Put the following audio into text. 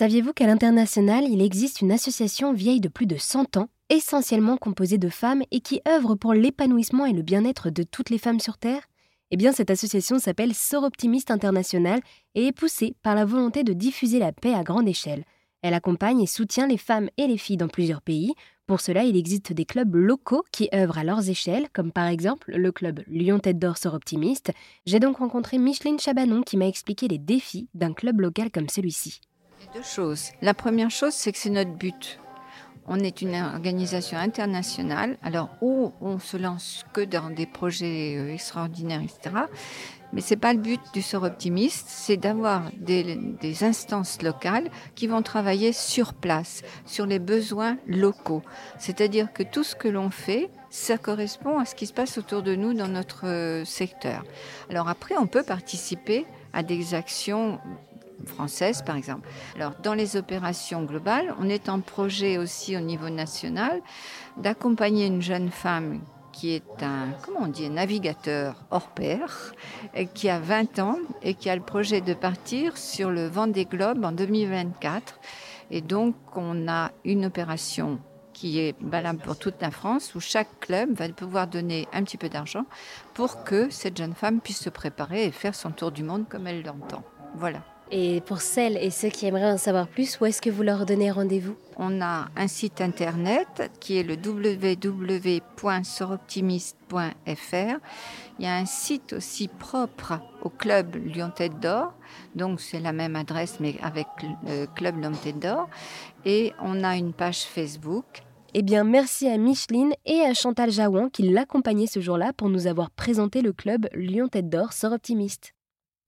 Saviez-vous qu'à l'international, il existe une association vieille de plus de 100 ans, essentiellement composée de femmes et qui œuvre pour l'épanouissement et le bien-être de toutes les femmes sur Terre? Eh bien, cette association s'appelle Soroptimiste International et est poussée par la volonté de diffuser la paix à grande échelle. Elle accompagne et soutient les femmes et les filles dans plusieurs pays. Pour cela, il existe des clubs locaux qui œuvrent à leurs échelles, comme par exemple le club Lyon Tête d'Or Soroptimiste. J'ai donc rencontré Micheline Chabanon qui m'a expliqué les défis d'un club local comme celui-ci. Deux choses. La première chose, c'est que c'est notre but. On est une organisation internationale, alors où on se lance que dans des projets euh, extraordinaires, etc. Mais c'est pas le but du sort optimiste, c'est d'avoir des, instances locales qui vont travailler sur place, sur les besoins locaux. C'est-à-dire que tout ce que l'on fait, ça correspond à ce qui se passe autour de nous dans notre euh, secteur. Alors après, on peut participer à des actions française, par exemple. Alors, dans les opérations globales, on est en projet aussi au niveau national d'accompagner une jeune femme qui est un, comment on dit, navigateur hors pair, qui a 20 ans et qui a le projet de partir sur le Vendée Globe en 2024. Et donc, on a une opération qui est valable pour toute la France, où chaque club va pouvoir donner un petit peu d'argent pour que cette jeune femme puisse se préparer et faire son tour du monde comme elle l'entend. Voilà. Et pour celles et ceux qui aimeraient en savoir plus, où est-ce que vous leur donnez rendez-vous? On a un site internet qui est le www.soroptimiste.fr. Il y a un site aussi propre au club Lyon Tête d'Or, donc c'est la même adresse mais avec le club Lyon Tête d'Or. Et on a une page Facebook. Eh bien, merci à Micheline et à Chantal Jaouan qui l'accompagnaient ce jour-là pour nous avoir présenté le club Lyon Tête d'Or Sort Optimiste.